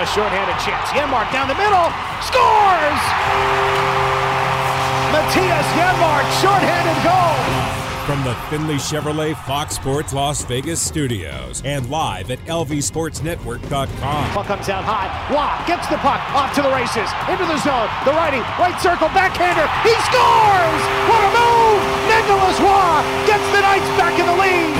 A shorthanded chance. Janmark down the middle. Scores! Mattias Janmark, shorthanded goal. From the Findlay Chevrolet Fox Sports Las Vegas studios and live at lvsportsnetwork.com. Puck comes out high. Roy gets the puck off to the races. Into the zone. The righty, right circle, backhander. He scores! What a move! Nicolas Roy gets the Knights back in the lead.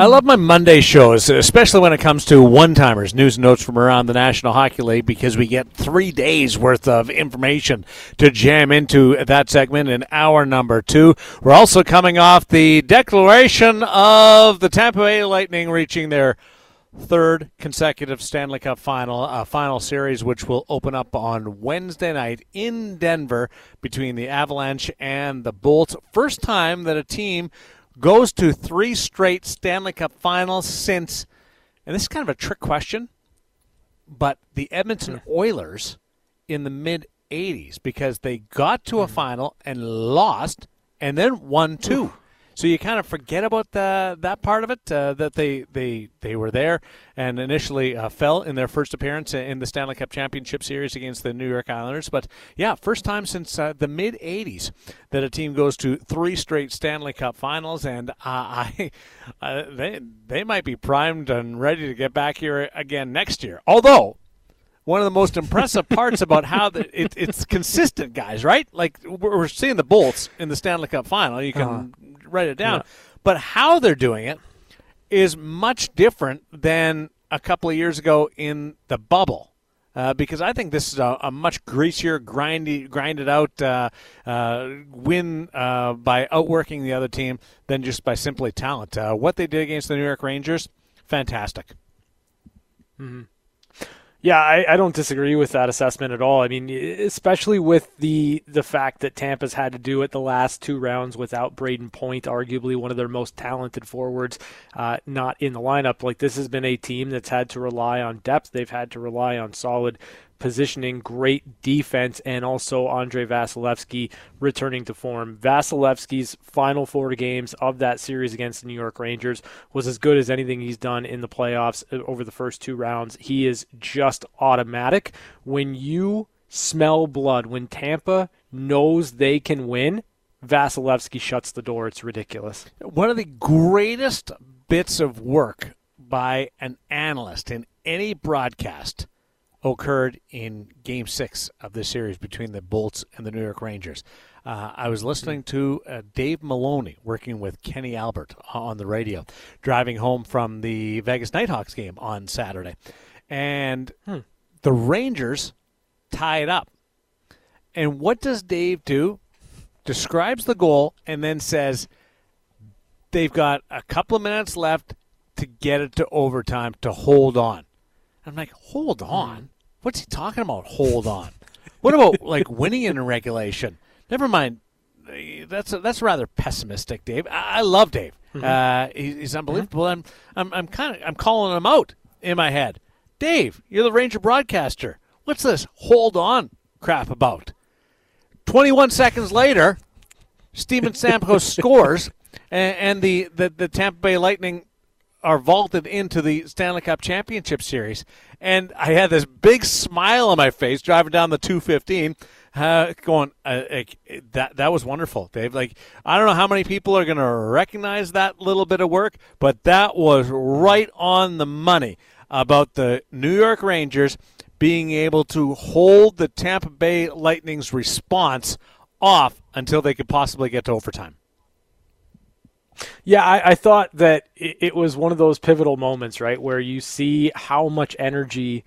I love my Monday shows, especially when it comes to one timers, news notes from around the National Hockey League, because we get three days worth of information to jam into that segment in hour number two. We're also coming off the declaration of the Tampa Bay Lightning reaching their third consecutive Stanley Cup final uh, final series, which will open up on Wednesday night in Denver between the Avalanche and the Bolts. First time that a team goes to three straight Stanley Cup finals since, and this is kind of a trick question, but the Edmonton Oilers in the mid 80s because they got to a mm-hmm. final and lost and then won two. So you kind of forget about the, that part of it uh, that they, they they were there and initially uh, fell in their first appearance in the Stanley Cup Championship Series against the New York Islanders. But yeah, first time since uh, the mid '80s that a team goes to three straight Stanley Cup Finals, and uh, I uh, they they might be primed and ready to get back here again next year. Although one of the most impressive parts about how the, it, it's consistent, guys. Right? Like we're seeing the Bolts in the Stanley Cup Final. You can uh-huh. write it down, yeah. but how they're doing it is much different than a couple of years ago in the bubble. Uh, because I think this is a, a much greasier, grindy, grinded out uh, uh, win uh, by outworking the other team than just by simply talent. Uh, what they did against the New York Rangers, fantastic. Mm-hmm. Yeah, I, I, don't disagree with that assessment at all. I mean, especially with the the fact that Tampa's had to do it the last two rounds without Brayden Point, arguably one of their most talented forwards, uh, not in the lineup. Like this has been a team that's had to rely on depth. They've had to rely on solid positioning, great defense, and also Andrei Vasilevskiy returning to form. Vasilevskiy's final four games of that series against the New York Rangers was as good as anything he's done in the playoffs uh, over the first two rounds. He is just automatic. When you smell blood, when Tampa knows they can win, Vasilevskiy shuts the door. It's ridiculous. One of the greatest bits of work by an analyst in any broadcast occurred in Game Six of this series between the Bolts and the New York Rangers. Uh, I was listening to uh, Dave Maloney working with Kenny Albert on the radio, driving home from the Vegas Knighthawks game on Saturday, and hmm. the Rangers tie it up. And what does Dave do? Describes the goal and then says they've got a couple of minutes left to get it to overtime to hold on. I'm like, hold on. What's he talking about? Hold on. What about like winning in regulation? Never mind. That's that's rather pessimistic, Dave. I, I love Dave. Mm-hmm. Uh, he, he's unbelievable. Mm-hmm. I'm I'm I'm kind of I'm calling him out in my head. Dave, you're the Ranger broadcaster. What's this hold on crap about? 21 seconds later, Steven Stamkos scores, and, and the, the, the Tampa Bay Lightning are vaulted into the Stanley Cup Championship Series. And I had this big smile on my face driving down the 215, uh, going, uh, that, that was wonderful, Dave. Like, I don't know how many people are going to recognize that little bit of work, but that was right on the money about the New York Rangers being able to hold the Tampa Bay Lightning's response off until they could possibly get to overtime. Yeah, I, I thought that it, it, was one of those pivotal moments, right, where you see how much energy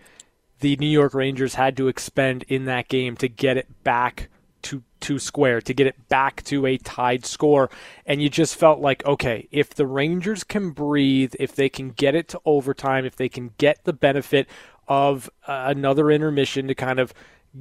the New York Rangers had to expend in that game to get it back to to square to get it back to a tied score. And you just felt like, okay, if the Rangers can breathe, if they can get it to overtime, if they can get the benefit of uh, another intermission to kind of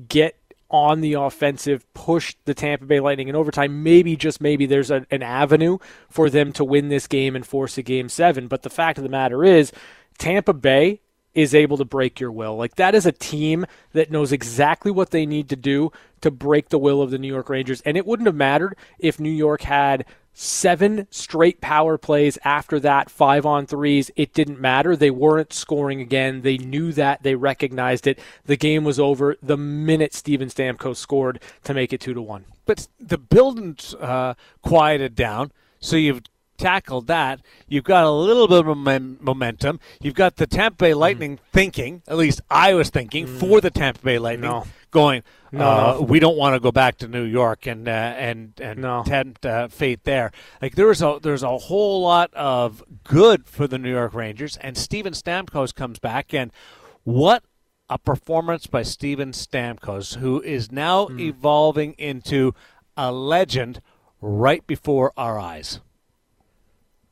get on the offensive, push the Tampa Bay Lightning in overtime. Maybe, just maybe, there's a, an avenue for them to win this game and force a game seven. But the fact of the matter is, Tampa Bay is able to break your will. Like that is a team that knows exactly what they need to do to break the will of the New York Rangers. And it wouldn't have mattered if New York had seven straight power plays after that, five on threes. It didn't matter. They weren't scoring again. They knew that. They recognized it. The game was over the minute Steven Stamkos scored to make it two to one. But the building's uh, quieted down. So you've tackled that. You've got a little bit of momentum. You've got the Tampa Bay Lightning mm. thinking, at least I was thinking, mm. for the Tampa Bay Lightning, no. Going, no, uh, no. we don't want to go back to New York and uh, and and no. tempt uh, fate there. Like there's a there's a whole lot of good for the New York Rangers, and Steven Stamkos comes back, and what a performance by Steven Stamkos, who is now mm. evolving into a legend right before our eyes.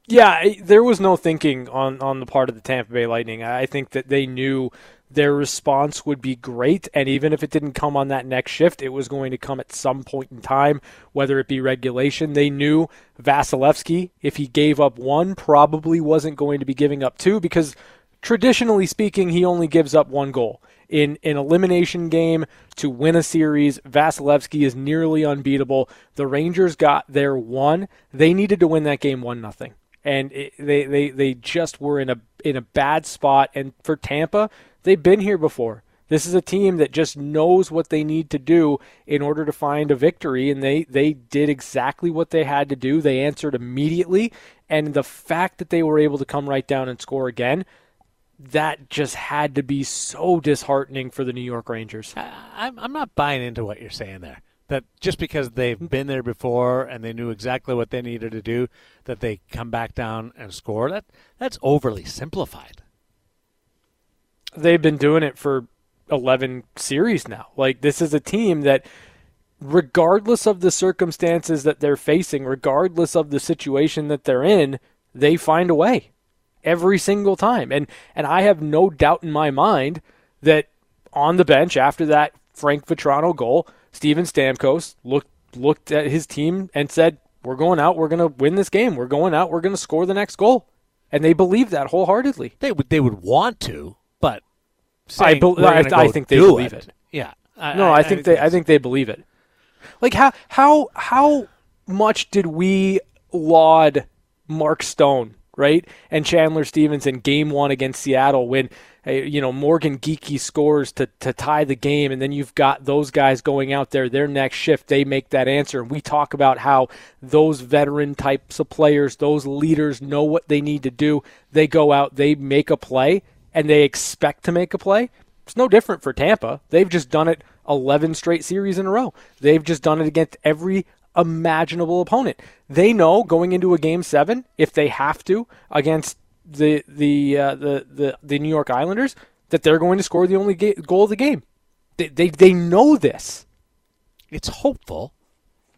Yeah, there was no thinking on, on the part of the Tampa Bay Lightning. I think that they knew their response would be great, and even if it didn't come on that next shift, it was going to come at some point in time, whether it be regulation. They knew Vasilevskiy, if he gave up one, probably wasn't going to be giving up two because traditionally speaking, he only gives up one goal. In an elimination game to win a series, Vasilevskiy is nearly unbeatable. The Rangers got their one. They needed to win that game one nothing and it, they, they they just were in a in a bad spot. And for Tampa, they've been here before. This is a team that just knows what they need to do in order to find a victory, and they they did exactly what they had to do. They answered immediately, and the fact that they were able to come right down and score again. That just had to be so disheartening for the New York Rangers. I, I'm, I'm not buying into what you're saying there that just because they've been there before and they knew exactly what they needed to do, that they come back down and score. That that's overly simplified. They've been doing it for 11 series now. Like this is a team that regardless of the circumstances that they're facing, regardless of the situation that they're in, they find a way every single time. And and I have no doubt in my mind that on the bench after that Frank Vatrano goal, Steven Stamkos looked looked at his team and said, "We're going out. We're going to win this game. We're going out. We're going to score the next goal." And they believe that wholeheartedly. They would they would want to, I, be, I, I think they believe it. it. Yeah. I, no, I, think they I think they believe it. Like how how how much did we laud Mark Stone, right? And Chandler Stephenson game 1 against Seattle when uh, you know Morgan Geekie scores to to tie the game, and then you've got those guys going out there. Their next shift, they make that answer. And we talk about how those veteran types of players, those leaders, know what they need to do. They go out, they make a play, and they expect to make a play. It's no different for Tampa. They've just done it 11 straight series in a row. They've just done it against every imaginable opponent. They know going into a game seven, if they have to, against the the uh, the the the New York Islanders that they're going to score the only ga- goal of the game. They, they they know this. It's hopeful.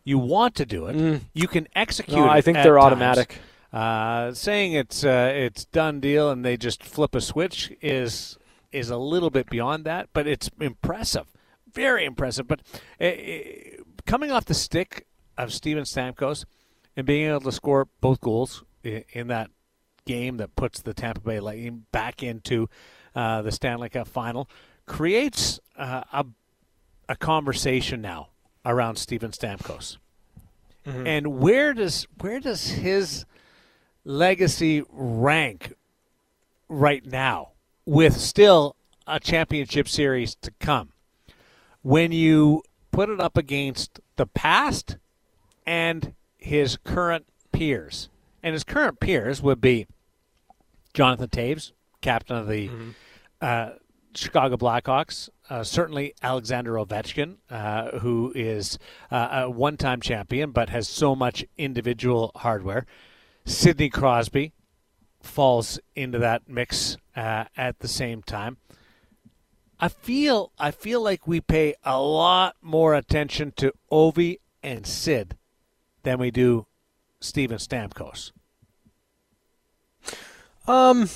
You want to do it. Mm. You can execute. No, I think they're times. automatic. Uh, saying it's uh, it's done deal and they just flip a switch is is a little bit beyond that, but it's impressive, very impressive. But uh, coming off the stick of Steven Stamkos and being able to score both goals in, in that game that puts the Tampa Bay Lightning back into uh, the Stanley Cup final creates uh, a, a conversation now around Steven Stamkos. Mm-hmm. And where does where does his legacy rank right now with still a championship series to come? When you put it up against the past and his current peers. And his current peers would be Jonathan Toews, captain of the mm-hmm. uh, Chicago Blackhawks. Uh, certainly Alexander Ovechkin, uh, who is uh, a one time champion but has so much individual hardware. Sidney Crosby falls into that mix uh, at the same time. I feel I feel like we pay a lot more attention to Ovi and Sid than we do Steven Stamkos. Um,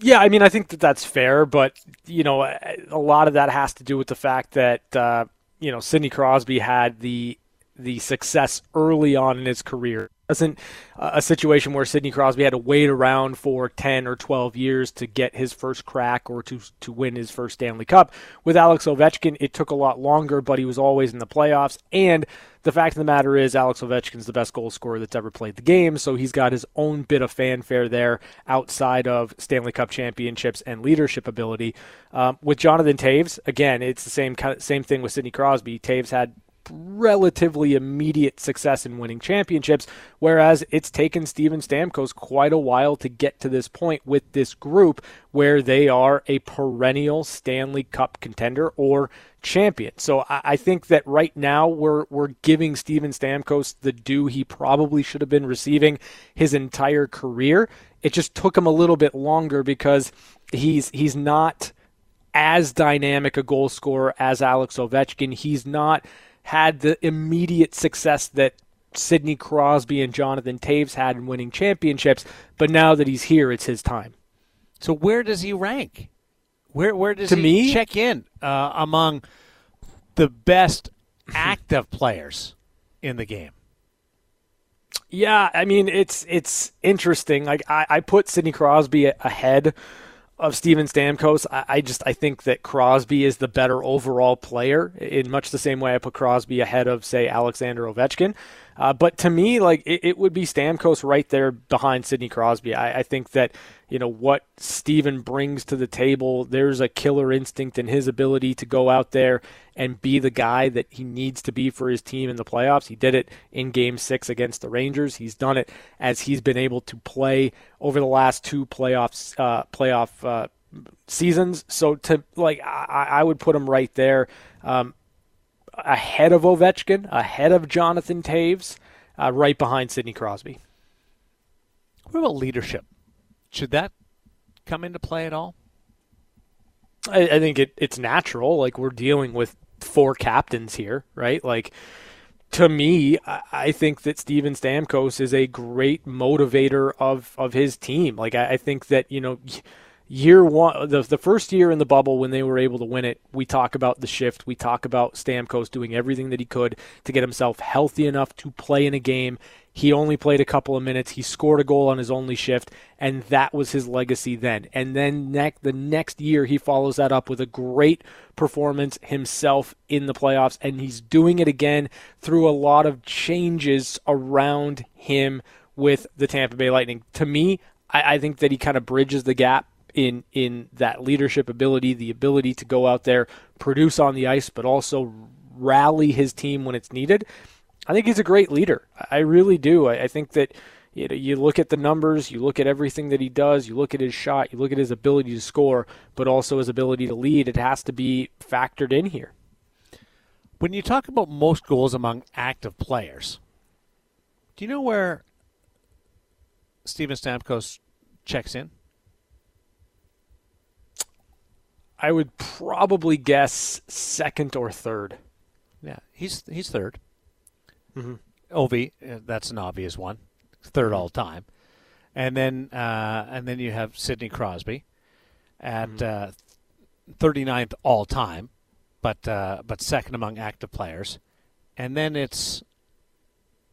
yeah, I mean, I think that that's fair, but you know, a lot of that has to do with the fact that uh, you know Sidney Crosby had the the success early on in his career wasn't a situation where Sidney Crosby had to wait around for 10 or 12 years to get his first crack or to to win his first Stanley Cup. With Alex Ovechkin, it took a lot longer, but he was always in the playoffs. And the fact of the matter is, Alex Ovechkin's the best goal scorer that's ever played the game, so he's got his own bit of fanfare there outside of Stanley Cup championships and leadership ability. Um, with Jonathan Toews, again, it's the same same thing with Sidney Crosby. Toews had relatively immediate success in winning championships, whereas it's taken Steven Stamkos quite a while to get to this point with this group where they are a perennial Stanley Cup contender or champion. So I, think that right now we're we're giving Steven Stamkos the due he probably should have been receiving his entire career. It just took him a little bit longer because he's he's not as dynamic a goal scorer as Alex Ovechkin. He's not had the immediate success that Sidney Crosby and Jonathan Toews had in winning championships, but now that he's here, it's his time. So where does he rank? Where where does to he me? check in uh, among the best active players in the game? Yeah, I mean it's it's interesting. Like I, I put Sidney Crosby ahead of Steven Stamkos, I, I, just I think that Crosby is the better overall player in much the same way I put Crosby ahead of say Alexander Ovechkin. Uh, but to me, like it, it, would be Stamkos right there behind Sidney Crosby. I, I think that you know what Steven brings to the table. There's a killer instinct in his ability to go out there and be the guy that he needs to be for his team in the playoffs. He did it in Game Six against the Rangers. He's done it as he's been able to play over the last two playoffs uh, playoff uh, seasons. So to like, I, I would put him right there. Um, ahead of Ovechkin, ahead of Jonathan Toews, uh, right behind Sidney Crosby. What about leadership? Should that come into play at all? I, I think it, it's natural. Like we're dealing with four captains here, right? Like to me, I, I think that Steven Stamkos is a great motivator of of his team. Like I, I think that you know year one, the, the first year in the bubble when they were able to win it, we talk about the shift. We talk about Stamkos doing everything that he could to get himself healthy enough to play in a game. He only played a couple of minutes. He scored a goal on his only shift, and that was his legacy then. And then ne- the next year, he follows that up with a great performance himself in the playoffs, and he's doing it again through a lot of changes around him with the Tampa Bay Lightning. To me, I, I think that he kind of bridges the gap in in that leadership ability, the ability to go out there, produce on the ice, but also rally his team when it's needed. I think he's a great leader. I really do. I, I think that you know, you look at the numbers, you look at everything that he does, you look at his shot, you look at his ability to score, but also his ability to lead. It has to be factored in here. When you talk about most goals among active players, do you know where Steven Stamkos checks in? I would probably guess second or third. Yeah, he's he's 3rd mm-hmm. Ovi, uh, that's an obvious one, third all time, and then uh, and then you have Sidney Crosby at mm-hmm. uh, 39th all time, but uh, but second among active players, and then it's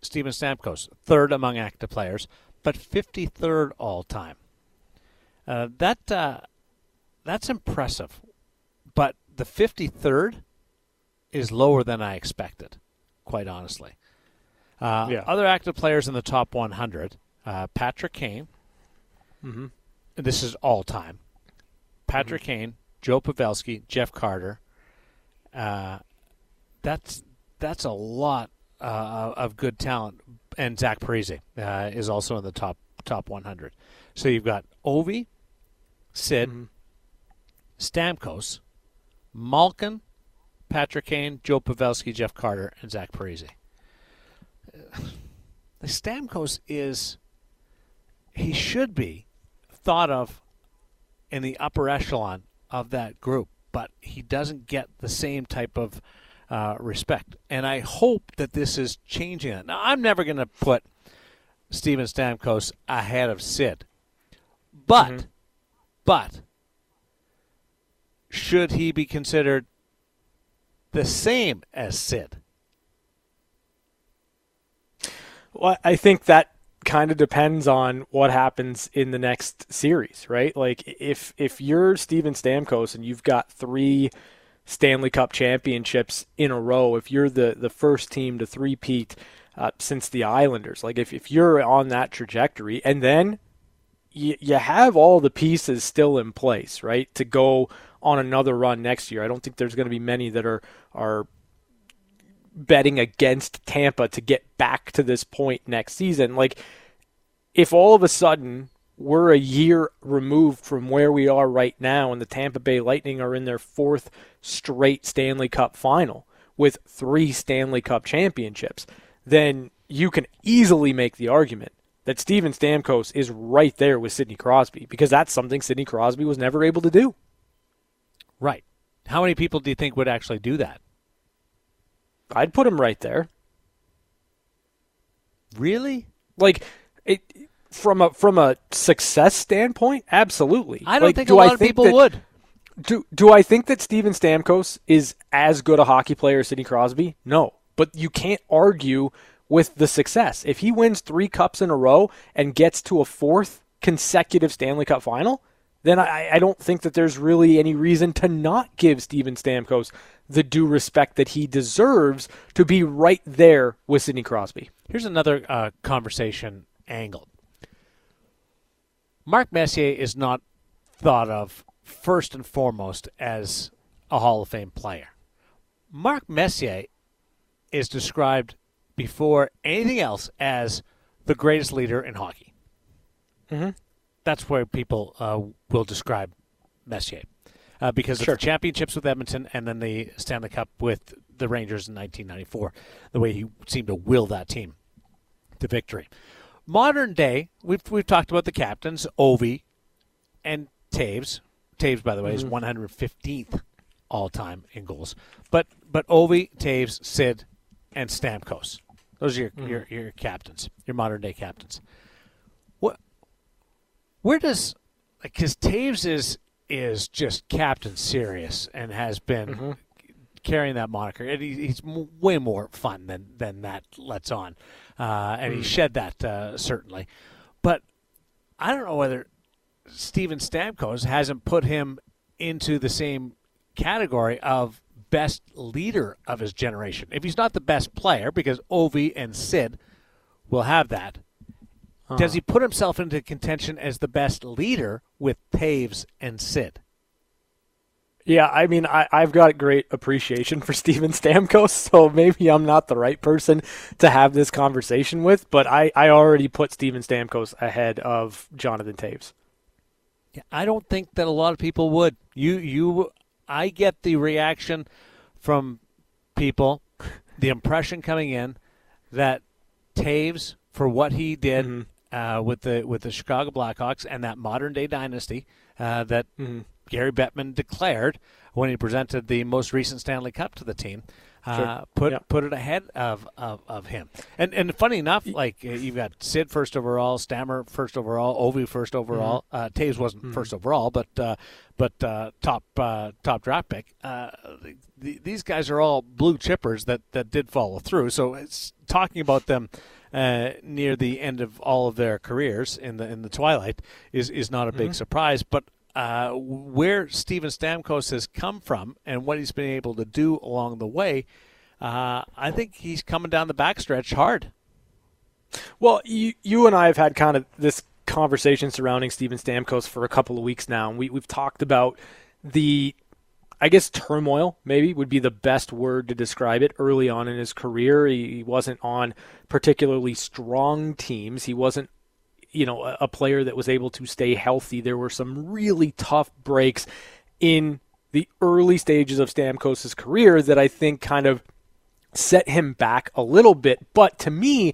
Steven Stamkos, third among active players, but 53rd all time. Uh, that uh, that's impressive. But the 53rd is lower than I expected, quite honestly. Uh, yeah. Other active players in the top 100 uh, Patrick Kane. Mm-hmm. This is all time. Patrick mm-hmm. Kane, Joe Pavelski, Jeff Carter. Uh, that's that's a lot uh, of good talent, and Zach Parise uh, is also in the top top 100. So you've got Ovi, Sid, mm-hmm. Stamkos, Malkin, Patrick Kane, Joe Pavelski, Jeff Carter, and Zach Parise. The Stamkos is he should be thought of in the upper echelon of that group, but he doesn't get the same type of uh, respect. And I hope that this is changing it. Now, I'm never going to put Steven Stamkos ahead of Sid, but mm-hmm. but should he be considered the same as Sid? Well, I think that kind of depends on what happens in the next series, right? Like if if you're Steven Stamkos and you've got three Stanley Cup championships in a row, if you're the the first team to three-peat uh, since the Islanders, like if, if you're on that trajectory, and then you, you have all the pieces still in place, right, to go on another run next year. I don't think there's going to be many that are are betting against Tampa to get back to this point next season. Like, if all of a sudden we're a year removed from where we are right now, and the Tampa Bay Lightning are in their fourth straight Stanley Cup final with three Stanley Cup championships, then you can easily make the argument that Steven Stamkos is right there with Sidney Crosby because that's something Sidney Crosby was never able to do. Right. How many people do you think would actually do that? I'd put him right there. Really? Like it from a from a success standpoint, absolutely. I don't like, think do a lot I of people that, would. Do do I think that Steven Stamkos is as good a hockey player as Sidney Crosby? No. But you can't argue with the success. If he wins three cups in a row and gets to a fourth consecutive Stanley Cup final, then I, I don't think that there's really any reason to not give Steven Stamkos the due respect that he deserves to be right there with Sidney Crosby. Here's another uh, conversation angle. Mark Messier is not thought of first and foremost as a Hall of Fame player. Mark Messier is described before anything else as the greatest leader in hockey. Mm-hmm. That's where people uh, will describe Messier uh, because sure. of the championships with Edmonton and then the Stanley Cup with the Rangers in 1994. The way he seemed to will that team to victory. Modern day, we've we've talked about the captains, Ovi and Toews. Toews, by the way, mm-hmm. is 115th all time in goals. But but Ovi, Toews, Sid, and Stamkos. Those are your, mm-hmm. your your captains, your modern day captains. What? Where does like because Toews is is just Captain Serious and has been mm-hmm. carrying that moniker. And he, he's way more fun than than that lets on, uh, and mm. he shed that uh, certainly. But I don't know whether Steven Stamkos hasn't put him into the same category of best leader of his generation. If he's not the best player, because Ovi and Sid will have that, uh-huh. Does he put himself into contention as the best leader with Toews and Sid? Yeah, I mean, I, have got great appreciation for Steven Stamkos, so maybe I'm not the right person to have this conversation with, but I, I already put Steven Stamkos ahead of Jonathan Toews. Yeah, I don't think that a lot of people would. You, you, I get the reaction from people, the impression coming in that Toews, for what he did mm-hmm uh, with the with the Chicago Blackhawks and that modern day dynasty uh, that mm-hmm. Gary Bettman declared when he presented the most recent Stanley Cup to the team. Uh, sure. put yep. put it ahead of, of, of him, and and funny enough, like uh, you've got Sid first overall, Stammer first overall, Ovi first overall. Mm-hmm. Uh, Toews wasn't mm-hmm. first overall, but uh, but uh, top uh, top draft pick. Uh, the, these guys are all blue chippers that, that did follow through. So it's talking about them uh, near the end of all of their careers in the in the twilight is is not a big mm-hmm. surprise. But uh, where Steven Stamkos has come from and what he's been able to do along the way, uh, I think he's coming down the backstretch hard. Well, you you and I have had kind of this conversation surrounding Steven Stamkos for a couple of weeks now, and we we've talked about the I guess turmoil maybe would be the best word to describe it early on in his career. He, wasn't on particularly strong teams. He wasn't, you know, a, a player that was able to stay healthy. There were some really tough breaks in the early stages of Stamkos' career that I think kind of set him back a little bit. But to me,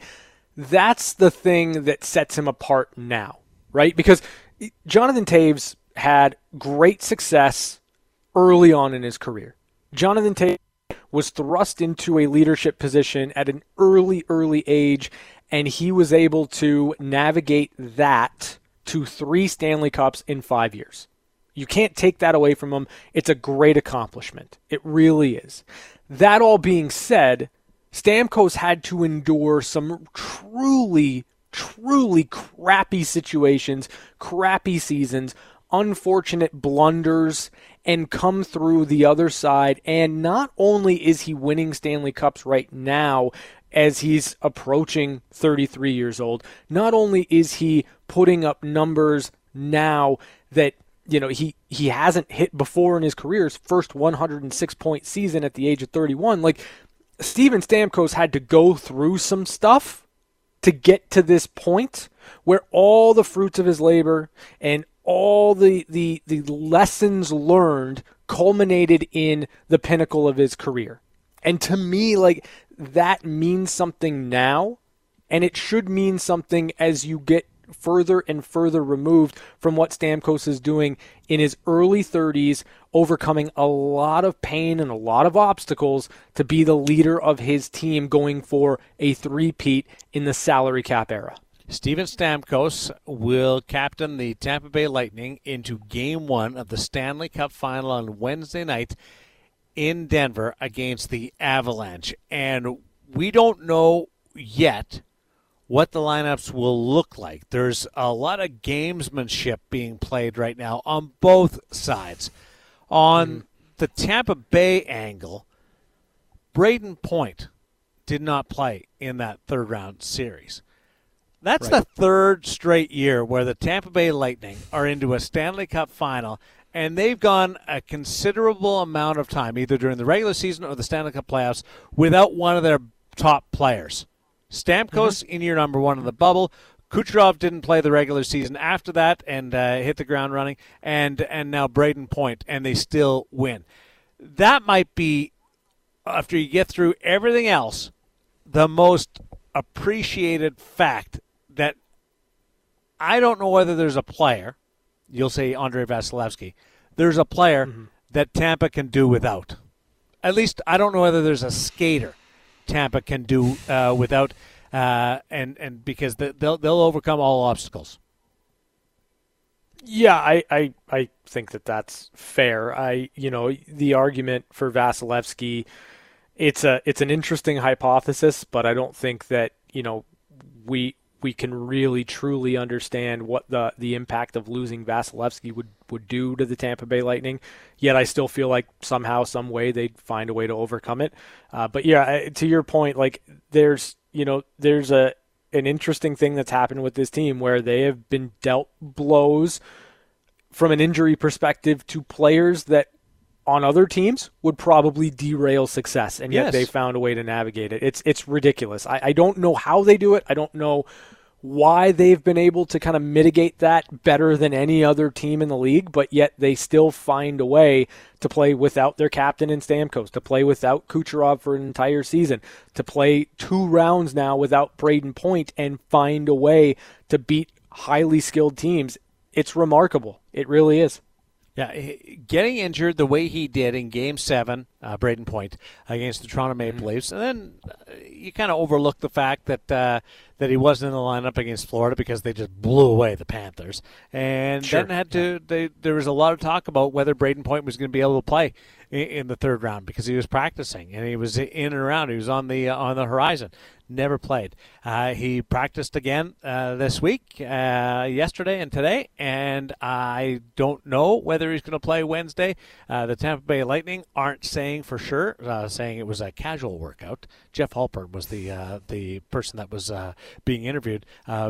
that's the thing that sets him apart now, right? Because Jonathan Toews had great success early on in his career. Jonathan Toews was thrust into a leadership position at an early, early age, and he was able to navigate that to three Stanley Cups in five years. You can't take that away from him. It's a great accomplishment. It really is. That all being said, Stamkos had to endure some truly, truly crappy situations, crappy seasons, unfortunate blunders, and come through the other side. And not only is he winning Stanley Cups right now, as he's approaching 33 years old, not only is he putting up numbers now that you know he he hasn't hit before in his career's first 106 point season at the age of 31 like Steven Stamkos had to go through some stuff to get to this point where all the fruits of his labor and all the the the lessons learned culminated in the pinnacle of his career. And to me like that means something now and it should mean something as you get further and further removed from what Stamkos is doing in his early 30s, overcoming a lot of pain and a lot of obstacles to be the leader of his team going for a three-peat in the salary cap era. Steven Stamkos will captain the Tampa Bay Lightning into game one of the Stanley Cup final on Wednesday night in Denver against the Avalanche. And we don't know yet what the lineups will look like. There's a lot of gamesmanship being played right now on both sides. On mm. the Tampa Bay angle, Brayden Point did not play in that third round series. That's right. the third straight year where the Tampa Bay Lightning are into a Stanley Cup final and they've gone a considerable amount of time, either during the regular season or the Stanley Cup playoffs, without one of their top players. Stamkos mm-hmm. in year number one of the bubble. Kucherov didn't play the regular season after that and uh, hit the ground running, and and now Brayden Point, and they still win. That might be after you get through everything else, the most appreciated fact that I don't know whether there's a player. You'll say Andrei Vasilevskiy. There's a player mm-hmm. that Tampa can do without. At least I don't know whether there's a skater Tampa can do uh, without, uh, and and because they'll they'll overcome all obstacles. Yeah, I, I I think that that's fair. I you know the argument for Vasilevskiy, it's a it's an interesting hypothesis, but I don't think that you know we we can really truly understand what the the impact of losing Vasilevskiy would would do to the Tampa Bay Lightning. Yet I still feel like somehow, some way, they'd find a way to overcome it. Uh, but yeah, to your point, like there's you know there's a an interesting thing that's happened with this team where they have been dealt blows from an injury perspective to players that on other teams would probably derail success, and yet yes. they found a way to navigate it. It's it's ridiculous. I, I don't know how they do it. I don't know why they've been able to kind of mitigate that better than any other team in the league, but yet they still find a way to play without their captain in Stamkos, to play without Kucherov for an entire season, to play two rounds now without Brayden Point and find a way to beat highly skilled teams. It's remarkable. It really is. Yeah, getting injured the way he did in Game Seven, uh, Brayden Point against the Toronto Maple mm-hmm. Leafs, and then uh, you kind of overlook the fact that uh, that he wasn't in the lineup against Florida because they just blew away the Panthers, and sure. then had to. They, there was a lot of talk about whether Brayden Point was going to be able to play in, the third round because he was practicing and he was in and around. He was on the uh, on the horizon never played. Uh, he practiced again uh, this week, uh, yesterday and today, and I don't know whether he's going to play Wednesday. Uh, the Tampa Bay Lightning aren't saying for sure, uh, saying it was a casual workout. Jeff Halpern was the the person that was being interviewed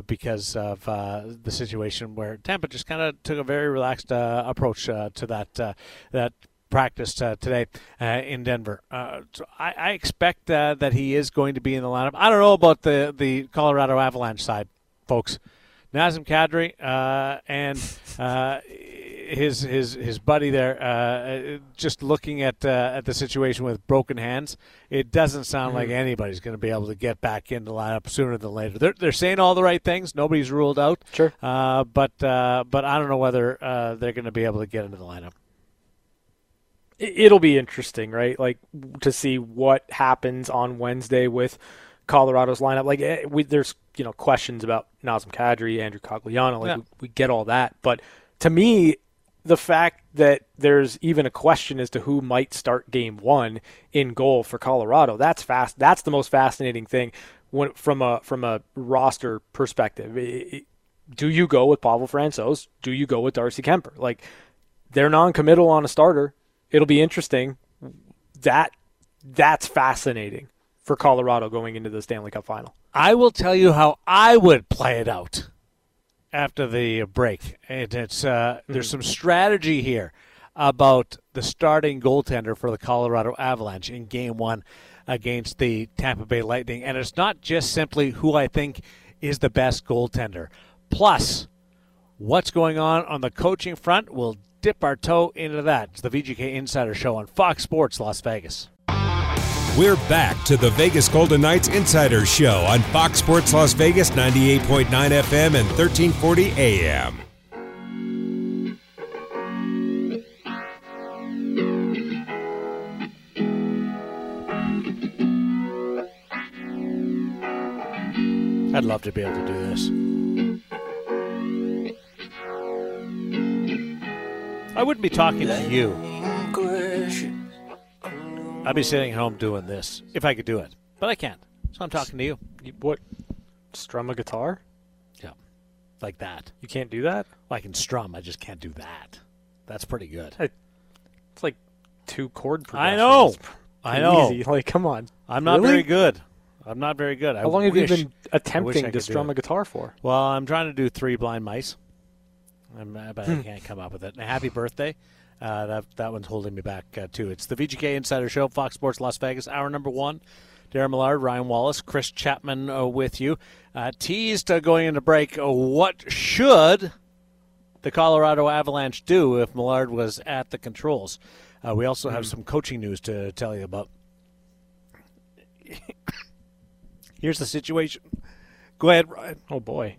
because of the situation where Tampa just kind of took a very relaxed approach to that that practiced uh, today uh, in Denver. Uh, so I, I, expect uh, that he is going to be in the lineup. I don't know about the, the Colorado Avalanche side, folks. Nazem Kadri uh, and uh, his his his buddy there. just looking at at the situation with broken hands, it doesn't sound mm-hmm. like anybody's going to be able to get back in the lineup sooner than later. They're, they're saying all the right things. Nobody's ruled out. Sure. but but I don't know whether they're going to be able to get into the lineup it'll be interesting, right? Like to see what happens on Wednesday with Colorado's lineup. Like eh, we, there's you know questions about Nazem Kadri, Andrew Cogliano. Like Yeah. we, we get all that, but to me, the fact that there's even a question as to who might start Game One in goal for Colorado that's fast. That's the most fascinating thing when, from a from a roster perspective. I- I- do you go with Pavel Francouz? Do you go with Darcy Kuemper? Like they're non-committal on a starter. It'll be interesting. That that's fascinating for Colorado going into the Stanley Cup final. I will tell you how I would play it out after the break. And it's uh, there's some strategy here about the starting goaltender for the Colorado Avalanche in Game One against the Tampa Bay Lightning, and it's not just simply who I think is the best goaltender. Plus, what's going on on the coaching front? We'll dip our toe into that. It's the VGK Insider Show on Fox Sports Las Vegas. We're back to the Vegas Golden Knights Insider Show on Fox Sports Las Vegas 98.9 FM and 1340 AM. I'd love to be able to do this. I wouldn't be talking to you. I'd be sitting at home doing this if I could do it, but I can't. So I'm talking to you. You- What? Strum a guitar? Yeah, like that. You can't do that. Well, I can strum. I just can't do that. That's pretty good. It's like two chord progression. I know. I know. Easy. Like, come on. I'm not Really? very good. I'm not very good. How long have you been attempting to strum a guitar for? Well, I'm trying to do three blind mice, I'm, but Hmm. I can't come up with it. And happy birthday! Uh, that that one's holding me back uh, too. It's the VGK Insider Show, Fox Sports Las Vegas, hour number one. Darren Millard, Ryan Wallace, Chris Chapman uh, with you. Uh, teased uh, going into break. Uh, what should the Colorado Avalanche do if Millard was at the controls? Uh, we also Hmm. have some coaching news to tell you about. Here's the situation. Go ahead, Ryan. Oh boy.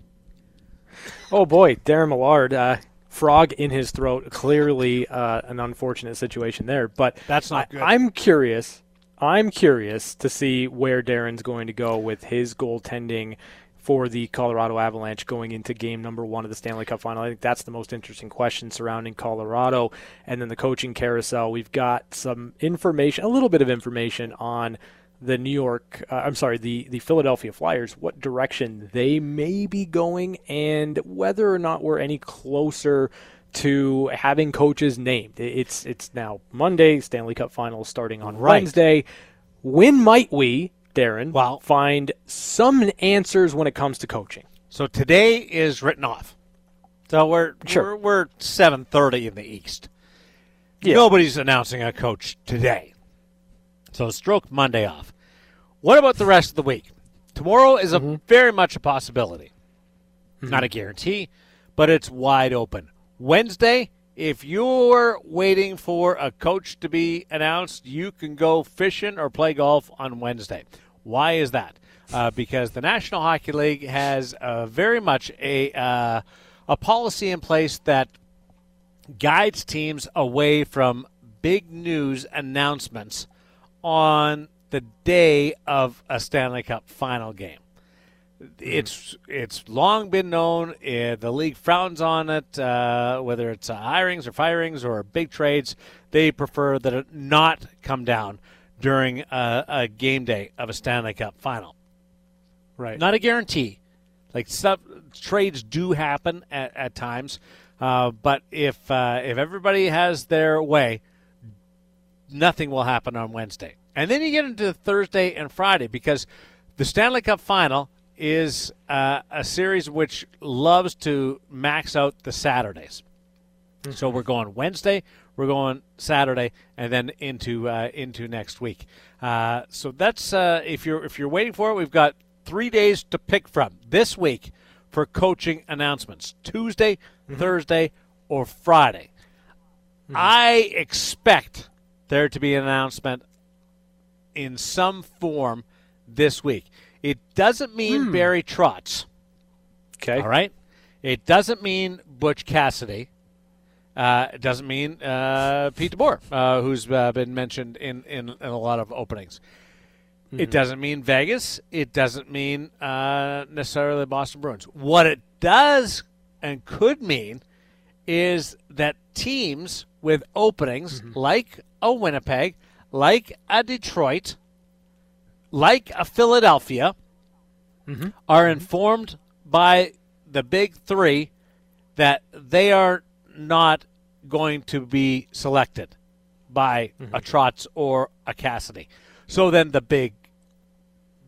Oh boy, Darren Millard, uh, frog in his throat. Clearly, uh, an unfortunate situation there. But That's not I, good. I'm curious. I'm curious to see where Darren's going to go with his goaltending for the Colorado Avalanche going into game number one of the Stanley Cup final. I think that's the most interesting question surrounding Colorado. And then the coaching carousel. We've got some information, a little bit of information on the New York, uh, I'm sorry, the, the Philadelphia Flyers, what direction they may be going, and whether or not we're any closer to having coaches named. It's it's now Monday, Stanley Cup Finals starting on Right. Wednesday. When might we, Darren, Well- find some answers when it comes to coaching? So today is written off. So we're Sure. we're, we're seven thirty in the East. Yeah. Nobody's announcing a coach today. So stroke Monday off. What about the rest of the week? Tomorrow is a very much a possibility. Not a guarantee, but it's wide open. Wednesday, if you're waiting for a coach to be announced, you can go fishing or play golf on Wednesday. Why is that? Uh, because the National Hockey League has uh, very much a uh, a policy in place that guides teams away from big news announcements on the day of a Stanley Cup final game. It's it's long been known. Uh, the league frowns on it, uh, whether it's uh, hirings or firings or big trades. They prefer that it not come down during a, a game day of a Stanley Cup final. Right. Not a guarantee. Like stuff, trades do happen at, at times, uh, but if uh, if everybody has their way, nothing will happen on Wednesday. And then you get into Thursday and Friday because the Stanley Cup Final is uh, a series which loves to max out the Saturdays. So we're going Wednesday, we're going Saturday, and then into uh, into next week. Uh, so that's uh, if you're if you're waiting for it, we've got three days to pick from this week for coaching announcements: Tuesday, Thursday, or Friday. I expect there to be an announcement in some form this week. It doesn't mean Barry Trotz. Okay. All right. It doesn't mean Butch Cassidy. Uh, it doesn't mean uh, Pete DeBoer, uh, who's uh, been mentioned in, in, in, a lot of openings. Mm-hmm. It doesn't mean Vegas. It doesn't mean uh, necessarily the Boston Bruins. What it does and could mean is that teams with openings mm-hmm. like a Winnipeg, like a Detroit, like a Philadelphia, mm-hmm. are informed by the big three that they are not going to be selected by mm-hmm. a Trotz or a Cassidy. So then the big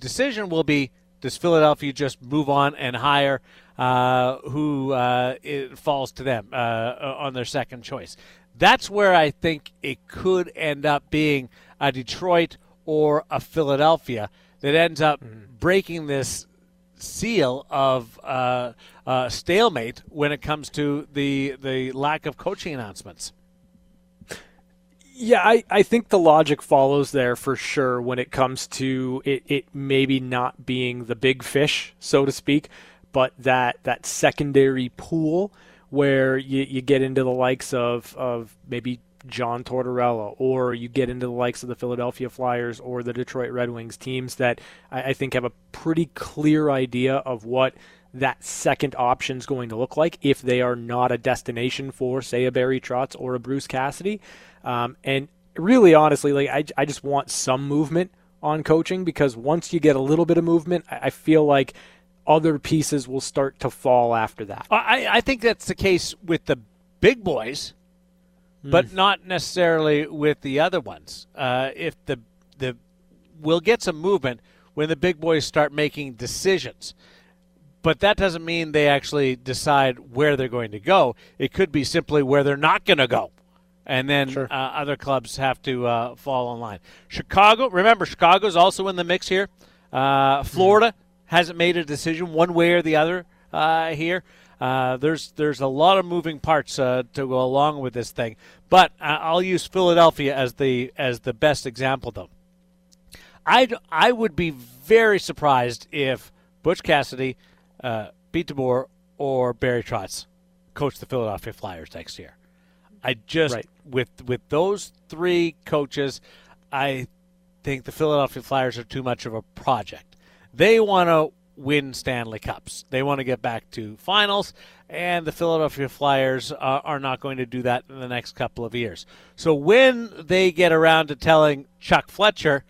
decision will be does Philadelphia just move on and hire uh, who uh, it falls to them uh, on their second choice? That's where I think it could end up being a Detroit or a Philadelphia that ends up mm-hmm. breaking this seal of uh, uh, stalemate when it comes to the the lack of coaching announcements. Yeah, I, I think the logic follows there for sure when it comes to it, it maybe not being the big fish, so to speak, but that that secondary pool where you, you get into the likes of, of maybe John Tortorella, or you get into the likes of the Philadelphia Flyers or the Detroit Red Wings, teams that I, I think have a pretty clear idea of what that second option is going to look like if they are not a destination for, say, a Barry Trotz or a Bruce Cassidy. Um, and really, honestly, like I, I just want some movement on coaching because once you get a little bit of movement, I, I feel like other pieces will start to fall after that. I, I think that's the case with the big boys but hmm. not necessarily with the other ones. Uh, if the the we'll get some movement when the big boys start making decisions. But that doesn't mean they actually decide where they're going to go. It could be simply where they're not going to go. And then sure. uh, other clubs have to uh, fall in line. Chicago, remember, Chicago's also in the mix here. Uh, Florida mm hasn't made a decision one way or the other uh, here. Uh, there's there's a lot of moving parts uh, to go along with this thing, but I'll use Philadelphia as the as the best example though. I I would be very surprised if Butch Cassidy, uh, Pete DeBoer, or Barry Trotz coach the Philadelphia Flyers next year. I just right. with with those three coaches, I think the Philadelphia Flyers are too much of a project. They want to win Stanley Cups. They want to get back to finals, and the Philadelphia Flyers uh, are not going to do that in the next couple of years. So when they get around to telling Chuck Fletcher,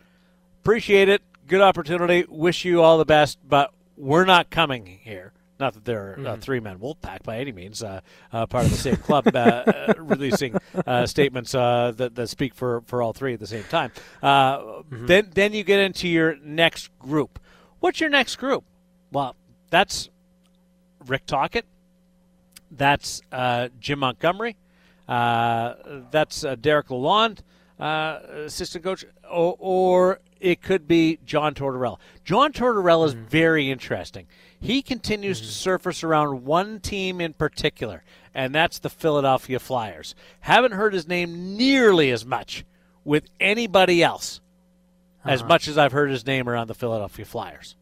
appreciate it, good opportunity, wish you all the best, but we're not coming here. Not that they're uh, mm-hmm. three man Wolfpack by any means, uh, uh, part of the same club, uh, uh, releasing uh, statements that, that speak for, for all three at the same time. Mm-hmm. Then then you get into your next group. What's your next group? Well, that's Rick Tocchet. That's uh, Jim Montgomery. Uh, that's uh, Derek Lalonde, uh, assistant coach, or, or, it could be John Tortorella. John Tortorella is mm-hmm. very interesting. He continues mm-hmm. to surface around one team in particular, and that's the Philadelphia Flyers. Haven't heard his name nearly as much with anybody else uh-huh. as much as I've heard his name around the Philadelphia Flyers.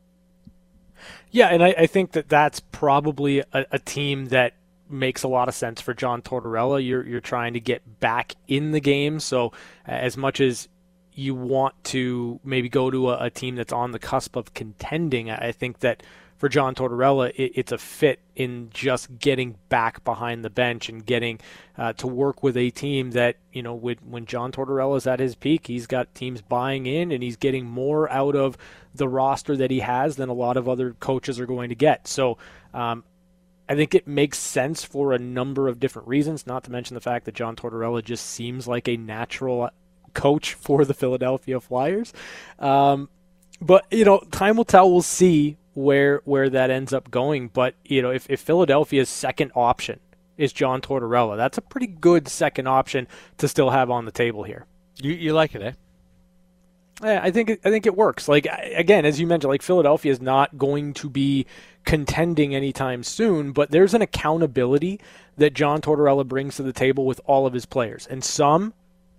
Yeah, and I, I think that that's probably a, a, team that makes a lot of sense for John Tortorella. You're you're trying to get back in the game, so as much as you want to maybe go to a, a team that's on the cusp of contending, I think that for John Tortorella, it, it's a fit in just getting back behind the bench and getting uh, to work with a team that, you know, with, when John Tortorella is at his peak, he's got teams buying in and he's getting more out of the roster that he has than a lot of other coaches are going to get. So, um, I think it makes sense for a number of different reasons, not to mention the fact that John Tortorella just seems like a natural coach for the Philadelphia Flyers. Um, but, you know, time will tell. We'll see where where that ends up going. But you know, if, if Philadelphia's second option is John Tortorella, that's a pretty good second option to still have on the table here. You you like it, eh? Yeah, I think I think it works. Like again, as you mentioned, like Philadelphia is not going to be contending anytime soon, but there's an accountability that John Tortorella brings to the table with all of his players, and some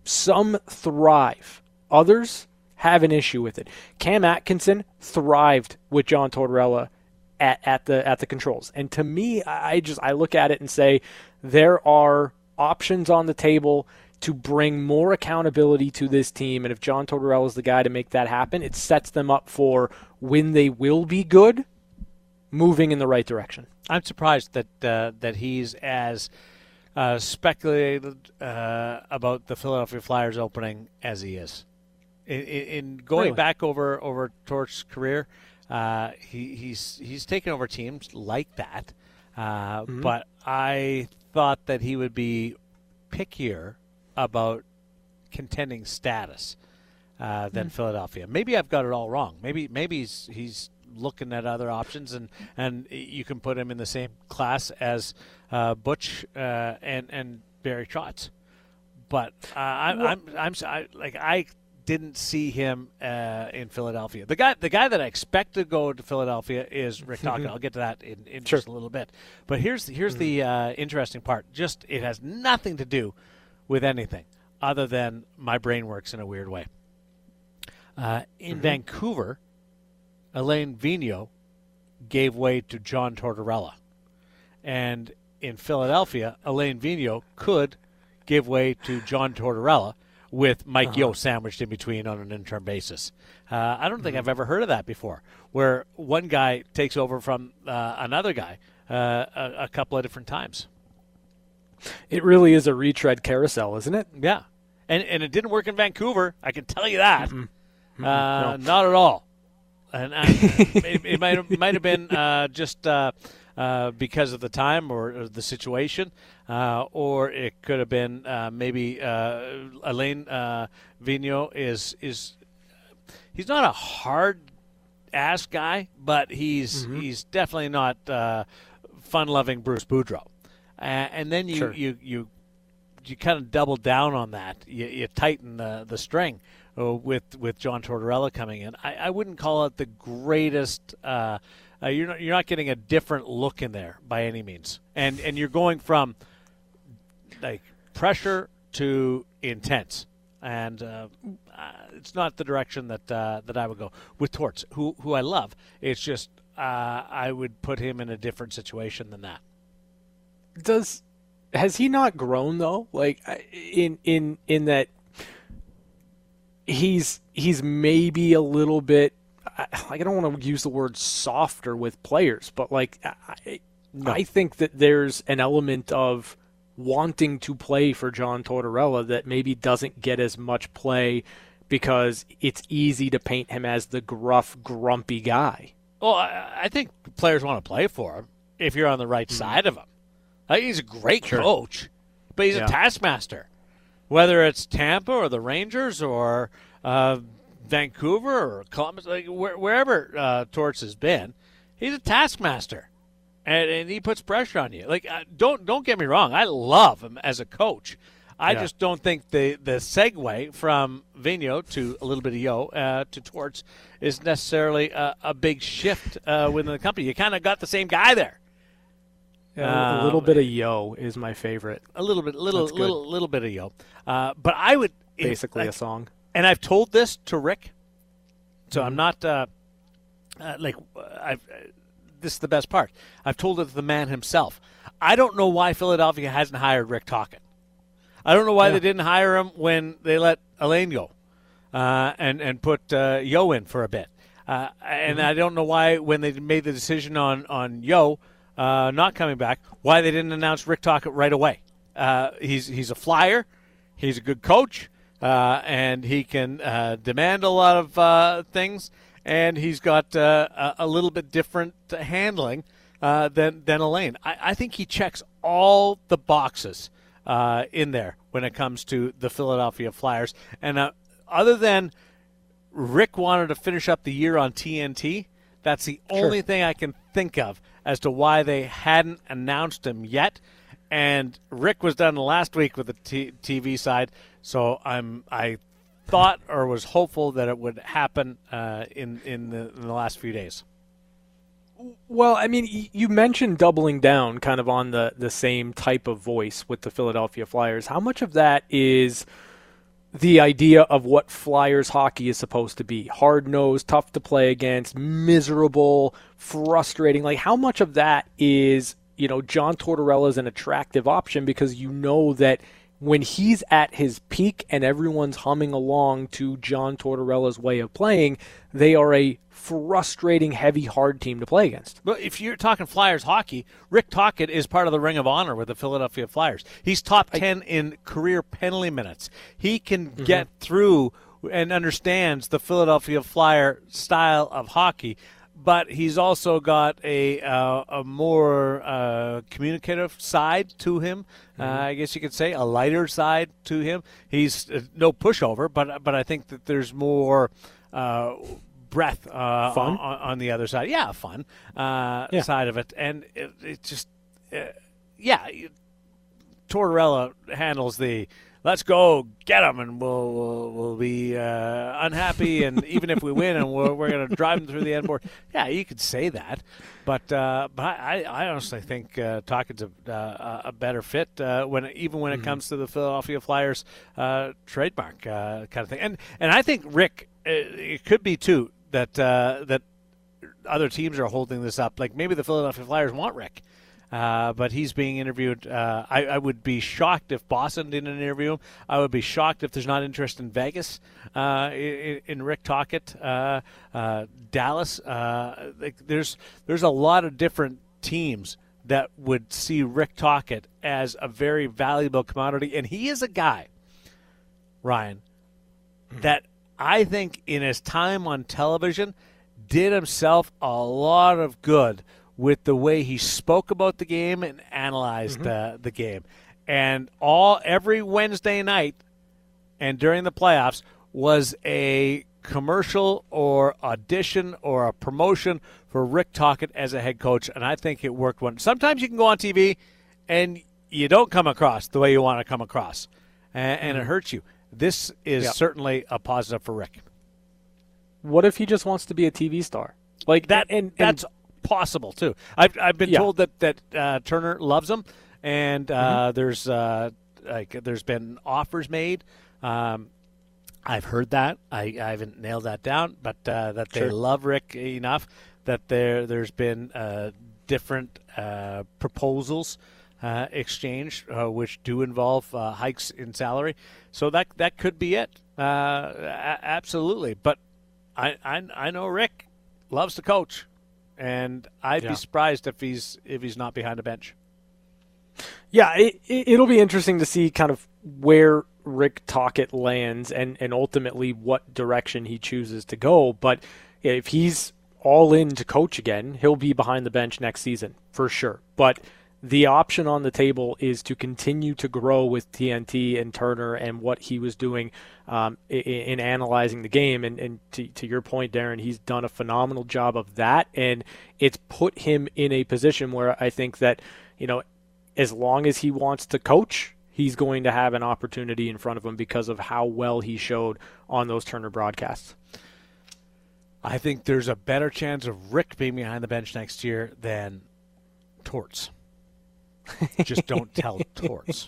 some thrive, others have an issue with it. Cam Atkinson thrived with John Tortorella at, at the at the controls. And to me, I just I look at it and say there are options on the table to bring more accountability to this team. And if John Tortorella is the guy to make that happen, it sets them up for when they will be good, moving in the right direction. I'm surprised that uh, that he's as uh, speculated uh, about the Philadelphia Flyers opening as he is. In, in going really? back over over Tort's career, uh, he, he's he's taken over teams like that. Uh, mm-hmm. But I thought that he would be pickier about contending status uh, than mm. Philadelphia. Maybe I've got it all wrong. Maybe maybe he's he's looking at other options, and, and you can put him in the same class as uh, Butch uh, and and Barry Trotz. But uh, I, I'm I'm, I'm I, like I didn't see him uh, in Philadelphia. The guy, the guy that I expect to go to Philadelphia is Rick Tocchet. I'll get to that in, in sure. just a little bit. But here's here's mm-hmm. the uh, interesting part. Just it has nothing to do with anything other than my brain works in a weird way. Uh, in mm-hmm. Vancouver, Alain Vigneault gave way to John Tortorella, and in Philadelphia, Alain Vigneault could give way to John Tortorella with Mike uh-huh. Yeo sandwiched in between on an interim basis. Uh, I don't think mm-hmm. I've ever heard of that before, where one guy takes over from uh, another guy uh, a, a, couple of different times. It really is a retread carousel, isn't it? Yeah, and and it didn't work in Vancouver. I can tell you that. Mm-hmm. Mm-hmm. No. Not at all. And it, it might might have been uh, just uh, because of the time or, or the situation, uh, or it could have been uh, maybe uh, Alain uh, Vigneault is is he's not a hard ass guy, but he's mm-hmm. he's definitely not fun loving Bruce Boudreau. and then you, sure. you you you kind of double down on that. You, you tighten the the string with with John Tortorella coming in. I, I wouldn't call it the greatest uh, uh, you're not you're not getting a different look in there by any means, and and you're going from like pressure to intense, and uh, uh, it's not the direction that uh, that I would go with Torts, who who I love. It's just uh, I would put him in a different situation than that. Does has he not grown though? Like in in in that he's he's maybe a little bit I, I don't want to use the word softer with players, but like I, no. I think that there's an element of wanting to play for John Tortorella that maybe doesn't get as much play because it's easy to paint him as the gruff, grumpy guy. Well, I think players want to play for him if you're on the right mm-hmm. side of him. he's a great sure. coach, but he's yeah. a taskmaster. Whether it's Tampa or the Rangers or uh, Vancouver or Columbus, like where, wherever uh, Torts has been, he's a taskmaster, and, and he puts pressure on you. Like, uh, don't don't get me wrong, I love him as a coach. I yeah. just don't think the the segue from Vigneault to a little bit of Yeo uh, to Torts is necessarily a, a big shift uh, within the company. You kind of got the same guy there. Yeah, a little um, bit of Yeo is my favorite. A little bit, little, little, little bit of Yeo. Uh, but I would basically if, a song and I've told this to Rick, so I'm mm-hmm. not uh, uh, like I've. Uh, this is the best part. I've told it to the man himself. I don't know why Philadelphia hasn't hired Rick Tocchet. I don't know why yeah. they didn't hire him when they let Alain go, uh, and and put uh, Yeo in for a bit. Uh, and mm-hmm. I don't know why when they made the decision on on uh, not coming back, why they didn't announce Rick Tocchet right away. Uh, he's he's a flyer. He's a good coach uh, and he can uh, demand a lot of uh, things, and he's got uh, a little bit different handling uh, than than Alain. I, I, think he checks all the boxes uh, in there when it comes to the Philadelphia Flyers, and other than Rick wanted to finish up the year on TNT. That's the sure. only thing I can think of as to why they hadn't announced him yet. And Rick was done last week with the t- TV side. So I'm I thought or was hopeful that it would happen uh, in in the, in the last few days. Well, I mean, you mentioned doubling down kind of on the, the same type of voice with the Philadelphia Flyers. How much of that is the idea of what Flyers hockey is supposed to be? Hard nosed, tough to play against, miserable, frustrating. Like, how much of that is you know, John Tortorella is an attractive option because you know that when he's at his peak and everyone's humming along to John Tortorella's way of playing, they are a frustrating, heavy, hard team to play against. But if you're talking Flyers hockey, Rick Tocchet is part of the Ring of Honor with the Philadelphia Flyers. He's top 10 in career penalty minutes. He can mm-hmm. get through and understands the Philadelphia Flyer style of hockey but he's also got a uh, a more uh, communicative side to him. Uh, mm-hmm. Uh, I guess you could say a lighter side to him. He's uh, no pushover, but but I think that there's more. Uh, breath on, on, the other side, yeah, fun yeah. side of it, and it, it just, yeah, Tortorella handles the let's go get them, and we'll we'll, we'll be uh, unhappy, and even if we win, and we're, we're going to drive them through the end board. Yeah, you could say that, but uh, but I, I honestly think uh, Tocchet's a, uh, a better fit uh, when even when it mm-hmm. comes to the Philadelphia Flyers uh, trademark uh, kind of thing, and and I think Rick it could be too that that other teams are holding this up. Like maybe the Philadelphia Flyers want Rick. Uh, but he's being interviewed. Uh, I, I, would be shocked if Boston didn't interview him. I would be shocked if there's not interest in Vegas uh, in, in, Rick Tocchet, uh, uh, Dallas. Like there's there's a lot of different teams that would see Rick Tocchet as a very valuable commodity, and he is a guy, Ryan, that I think in his time on television did himself a lot of good with the way he spoke about the game and analyzed mm-hmm. the game. And all every Wednesday night and during the playoffs was a commercial or audition or a promotion for Rick Tocchet as a head coach, and I think it worked. One sometimes you can go on TV and you don't come across the way you want to come across, and, and it mm-hmm. hurts you. This is yep. certainly a positive for Rick. What if he just wants to be a TV star? Like that, and, and that's possible too. I've I've been yeah. told that that uh, Turner loves him, and uh, mm-hmm. there's uh, like there's been offers made. Um, I've heard that. I, I haven't nailed that down, but uh, that they sure. love Rick enough that there there's been uh, different uh, proposals. Uh, exchange, uh, which do involve uh, hikes in salary. So that that could be it. A- absolutely. But I, I I know Rick loves to coach and I'd yeah. be surprised if he's if he's not behind a bench. Yeah, it, it'll be interesting to see kind of where Rick Tocchet lands and and ultimately what direction he chooses to go. But if he's all in to coach again, he'll be behind the bench next season for sure. But the option on the table is to continue to grow with TNT and Turner and what he was doing um, in, in, analyzing the game. And, and to, to, your point, Darren, he's done a phenomenal job of that. And it's put him in a position where I think that, you know, as long as he wants to coach, he's going to have an opportunity in front of him because of how well he showed on those Turner broadcasts. I think there's a better chance of Rick being behind the bench next year than Torts. Just don't tell Torts.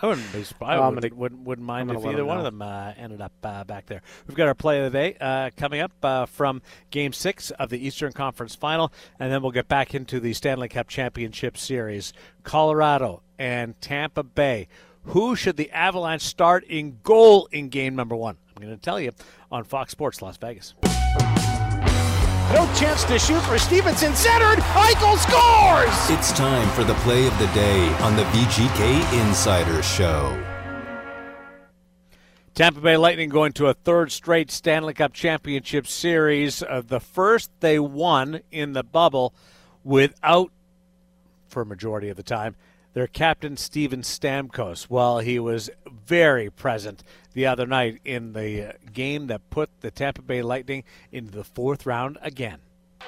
I wouldn't be surprised. I wouldn't, wouldn't, wouldn't mind if either one of them uh, ended up uh, back there. We've got our play of the day uh, coming up uh, from Game Six of the Eastern Conference Final, and then we'll get back into the Stanley Cup Championship Series. Colorado and Tampa Bay. Who should the Avalanche start in goal in game number one? I'm going to tell you on Fox Sports Las Vegas. No chance to shoot for Stephenson. Centered. Eichel scores! It's time for the play of the day on the VGK Insider Show. Tampa Bay Lightning going to a third straight Stanley Cup Championship Series. Uh, the first they won in the bubble without, for a majority of the time, their captain Steven Stamkos. Well, he was very present the other night in the uh, game that put the Tampa Bay Lightning into the fourth round again.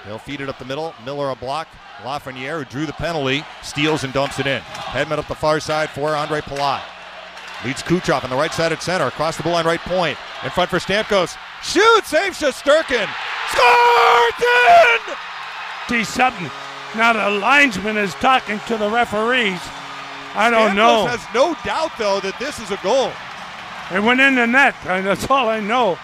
They'll feed it up the middle. Miller a block. Lafreniere, who drew the penalty, steals and dumps it in. Hedman up the far side for Ondrej Palat. Leads Kucherov on the right side at center. Across the blue line, right point. In front for Stamkos. Shoot! Save Shesterkin. Scored! See something. Now the linesman is talking to the referees. I don't Stamkos know. has no doubt, though, that this is a goal. It went in the net, and that's all I know.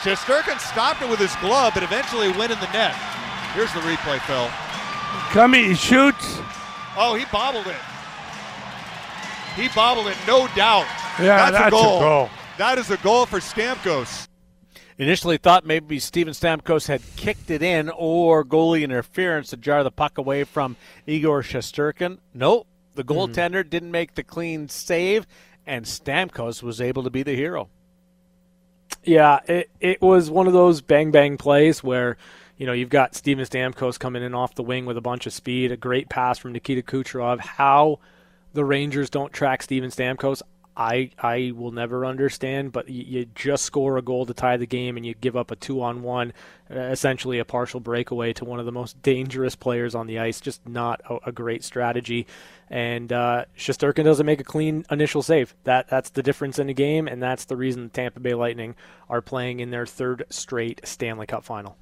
Shesterkin stopped it with his glove, but eventually went in the net. Here's the replay, Phil. Cummy shoots. Oh, he bobbled it. He bobbled it, no doubt. Yeah, that's, a, goal. a goal. That is a goal for Stamkos. Initially thought maybe Steven Stamkos had kicked it in or goalie interference to jar the puck away from Igor Shesterkin. Nope, the Mm-hmm. goaltender mm-hmm. didn't make the clean save, and Stamkos was able to be the hero. Yeah, it, it was one of those bang bang plays where, you know, you've got Steven Stamkos coming in off the wing with a bunch of speed, a great pass from Nikita Kucherov. How the Rangers don't track Steven Stamkos, I I will never understand. But you, you just score a goal to tie the game, and you give up a two on one, essentially a partial breakaway to one of the most dangerous players on the ice. Just not a, a great strategy. And uh, doesn't make a clean initial save. That that's the difference in the game, and that's the reason the Tampa Bay Lightning are playing in their third straight Stanley Cup final.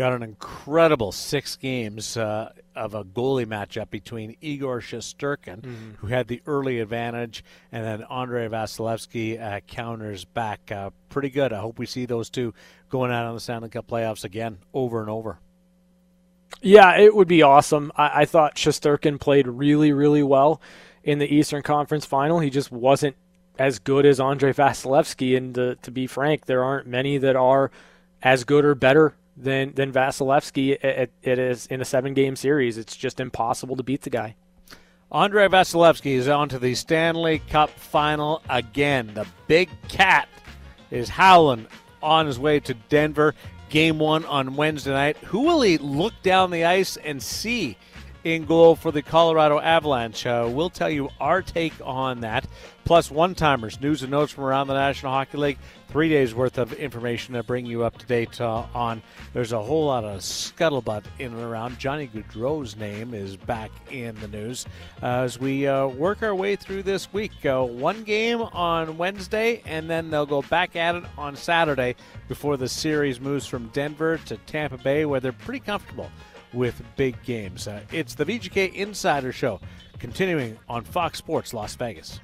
Got an incredible six games uh, of a goalie matchup between Igor Shesterkin, mm-hmm. who had the early advantage, and then Andrei Vasilevskiy uh, counters back. Uh, pretty good. I hope we see those two going out on the Stanley Cup playoffs again, over and over. Yeah, it would be awesome. I, I thought Shosturkin played really, really well in the Eastern Conference Final. He just wasn't as good as Andrei Vasilevskiy, and to, to be frank, there aren't many that are as good or better than than Vasilevskiy. It, it is in a seven game series. It's just impossible to beat the guy. Andrei Vasilevskiy is on to the Stanley Cup final again. The big cat is howling on his way to Denver. Game one on Wednesday night. Who will he look down the ice and see in goal for the Colorado Avalanche? Uh, we'll tell you our take on that. Plus, one timers, news and notes from around the National Hockey League. Three days worth of information to bring you up to date uh, on. There's a whole lot of scuttlebutt in and around. Johnny Gaudreau's name is back in the news uh, as we uh, work our way through this week. Uh, one game on Wednesday, and then they'll go back at it on Saturday before the series moves from Denver to Tampa Bay, where they're pretty comfortable with big games. Uh, it's the VGK Insider Show, continuing on Fox Sports Las Vegas.